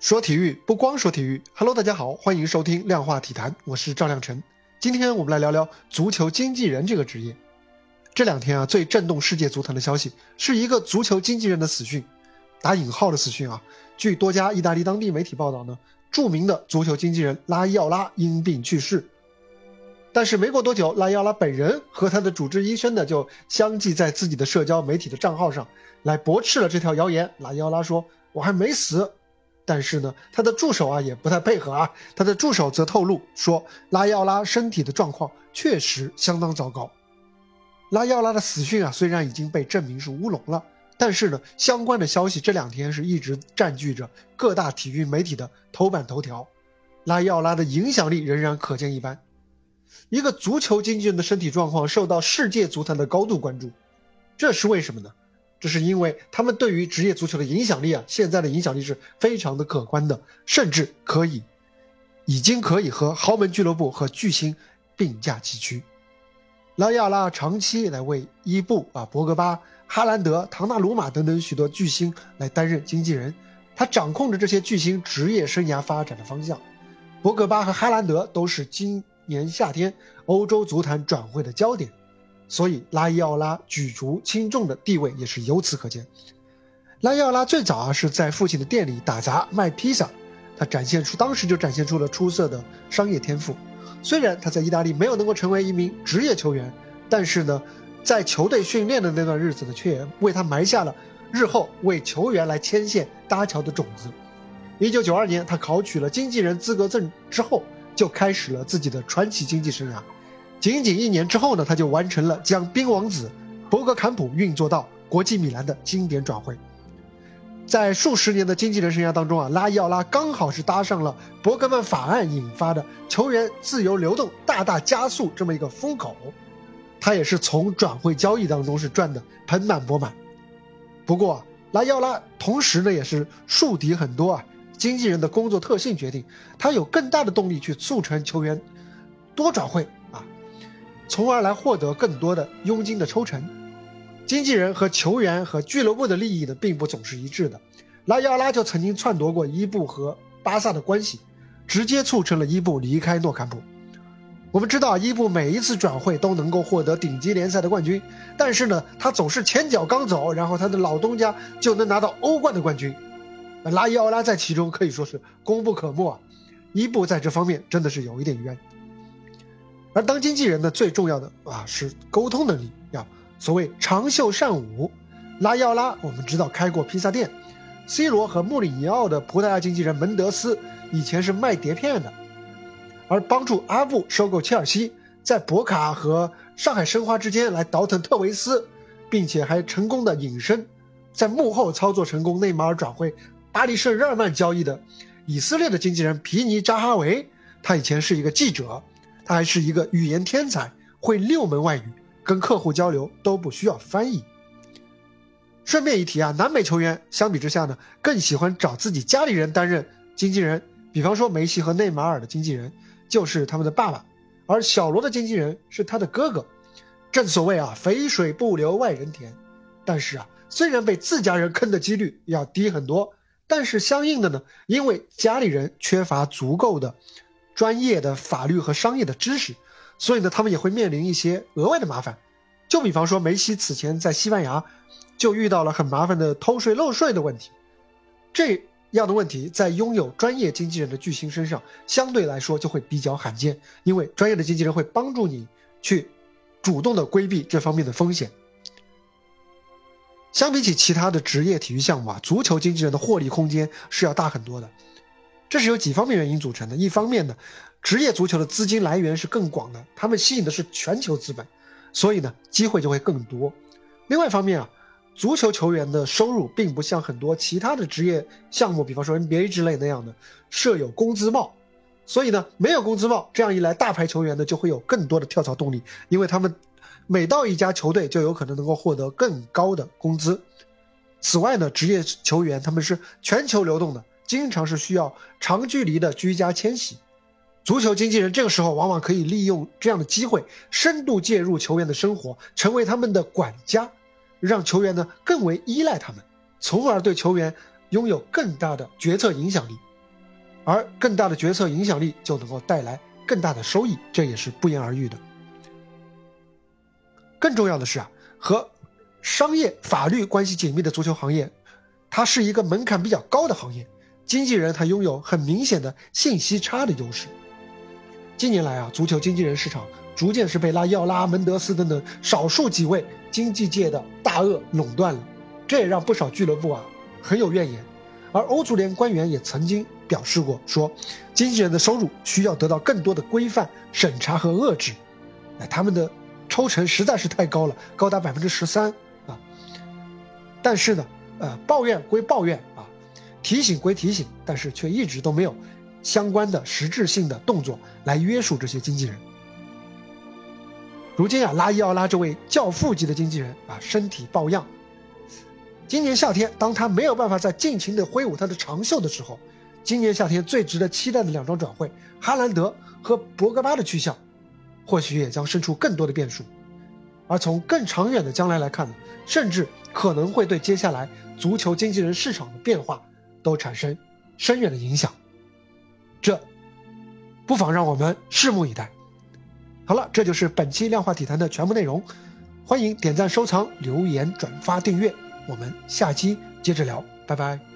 说体育不光说体育，Hello，大家好，欢迎收听量化体坛，我是赵亮晨。今天我们来聊聊足球经纪人这个职业。这两天啊，最震动世界足坛的消息是一个足球经纪人的死讯，打引号的死讯啊。据多家意大利当地媒体报道呢，著名的足球经纪人拉伊奥拉因病去世。但是没过多久，拉伊奥拉本人和他的主治医生呢，就相继在自己的社交媒体的账号上来驳斥了这条谣言。拉伊奥拉说：“我还没死。”但是呢，他的助手啊也不太配合啊。他的助手则透露说，拉伊奥拉身体的状况确实相当糟糕。拉伊奥拉的死讯啊，虽然已经被证明是乌龙了，但是呢，相关的消息这两天是一直占据着各大体育媒体的头版头条。拉伊奥拉的影响力仍然可见一斑。一个足球经纪人的身体状况受到世界足坛的高度关注，这是为什么呢？这是因为他们对于职业足球的影响力啊，现在的影响力是非常的可观的，甚至可以，已经可以和豪门俱乐部和巨星并驾齐驱。拉亚拉长期来为伊布啊、博格巴、哈兰德、唐纳鲁马等等许多巨星来担任经纪人，他掌控着这些巨星职业生涯发展的方向。博格巴和哈兰德都是今年夏天欧洲足坛转会的焦点。所以拉伊奥拉举足轻重的地位也是由此可见。拉伊奥拉最早啊是在父亲的店里打杂卖披萨，他展现出当时就展现出了出色的商业天赋。虽然他在意大利没有能够成为一名职业球员，但是呢，在球队训练的那段日子呢，却为他埋下了日后为球员来牵线搭桥的种子。一九九二年，他考取了经纪人资格证之后，就开始了自己的传奇经纪生涯。仅仅一年之后呢，他就完成了将冰王子博格坎普运作到国际米兰的经典转会。在数十年的经纪人生涯当中啊，拉伊奥拉刚好是搭上了伯格曼法案引发的球员自由流动大大加速这么一个风口，他也是从转会交易当中是赚的盆满钵满。不过，拉伊奥拉同时呢也是树敌很多啊，经纪人的工作特性决定他有更大的动力去促成球员多转会。从而来获得更多的佣金的抽成，经纪人和球员和俱乐部的利益呢，并不总是一致的。拉伊奥拉就曾经篡夺过伊布和巴萨的关系，直接促成了伊布离开诺坎普。我们知道伊布每一次转会都能够获得顶级联赛的冠军，但是呢，他总是前脚刚走，然后他的老东家就能拿到欧冠的冠军。拉伊奥拉在其中可以说是功不可没啊，伊布在这方面真的是有一点冤。而当经纪人呢，最重要的啊是沟通能力，要所谓长袖善舞。拉伊奥拉我们知道开过披萨店，C 罗和穆里尼奥的葡萄牙经纪人门德斯以前是卖碟片的，而帮助阿布收购切尔西，在博卡和上海申花之间来倒腾特维斯，并且还成功的隐身，在幕后操作成功内马尔转会巴黎圣日耳曼交易的以色列的经纪人皮尼扎哈维，他以前是一个记者。他还是一个语言天才，会六门外语，跟客户交流都不需要翻译。顺便一提啊，南美球员相比之下呢，更喜欢找自己家里人担任经纪人。比方说梅西和内马尔的经纪人就是他们的爸爸，而小罗的经纪人是他的哥哥。正所谓啊，肥水不流外人田。但是啊，虽然被自家人坑的几率要低很多，但是相应的呢，因为家里人缺乏足够的。专业的法律和商业的知识，所以呢，他们也会面临一些额外的麻烦。就比方说，梅西此前在西班牙就遇到了很麻烦的偷税漏税的问题。这样的问题在拥有专业经纪人的巨星身上，相对来说就会比较罕见，因为专业的经纪人会帮助你去主动的规避这方面的风险。相比起其他的职业体育项目啊，足球经纪人的获利空间是要大很多的。这是由几方面原因组成的。一方面呢，职业足球的资金来源是更广的，他们吸引的是全球资本，所以呢，机会就会更多。另外一方面啊，足球球员的收入并不像很多其他的职业项目，比方说 NBA 之类那样的设有工资帽，所以呢，没有工资帽，这样一来，大牌球员呢就会有更多的跳槽动力，因为他们每到一家球队就有可能能够获得更高的工资。此外呢，职业球员他们是全球流动的。经常是需要长距离的居家迁徙，足球经纪人这个时候往往可以利用这样的机会，深度介入球员的生活，成为他们的管家，让球员呢更为依赖他们，从而对球员拥有更大的决策影响力。而更大的决策影响力就能够带来更大的收益，这也是不言而喻的。更重要的是啊，和商业法律关系紧密的足球行业，它是一个门槛比较高的行业，经纪人他拥有很明显的信息差的优势。近年来啊，足球经纪人市场逐渐是被拉要拉、门德斯等等少数几位经纪界的大鳄垄断了，这也让不少俱乐部啊很有怨言。而欧足联官员也曾经表示过，说经纪人的收入需要得到更多的规范、审查和遏制。哎，他们的抽成实在是太高了，高达百分之十三啊！但是呢，呃，抱怨归抱怨啊，提醒归提醒，但是却一直都没有相关的实质性的动作来约束这些经纪人。如今啊，拉伊奥拉这位教父级的经纪人啊，身体抱恙。今年夏天，当他没有办法再尽情的挥舞他的长袖的时候，今年夏天最值得期待的两桩转会——哈兰德和博格巴的去向，或许也将生出更多的变数。而从更长远的将来来看呢，甚至可能会对接下来足球经纪人市场的变化都产生深远的影响。这，不妨让我们拭目以待。好了，这就是本期量化体坛的全部内容。欢迎点赞、收藏、留言、转发、订阅。我们下期接着聊，拜拜。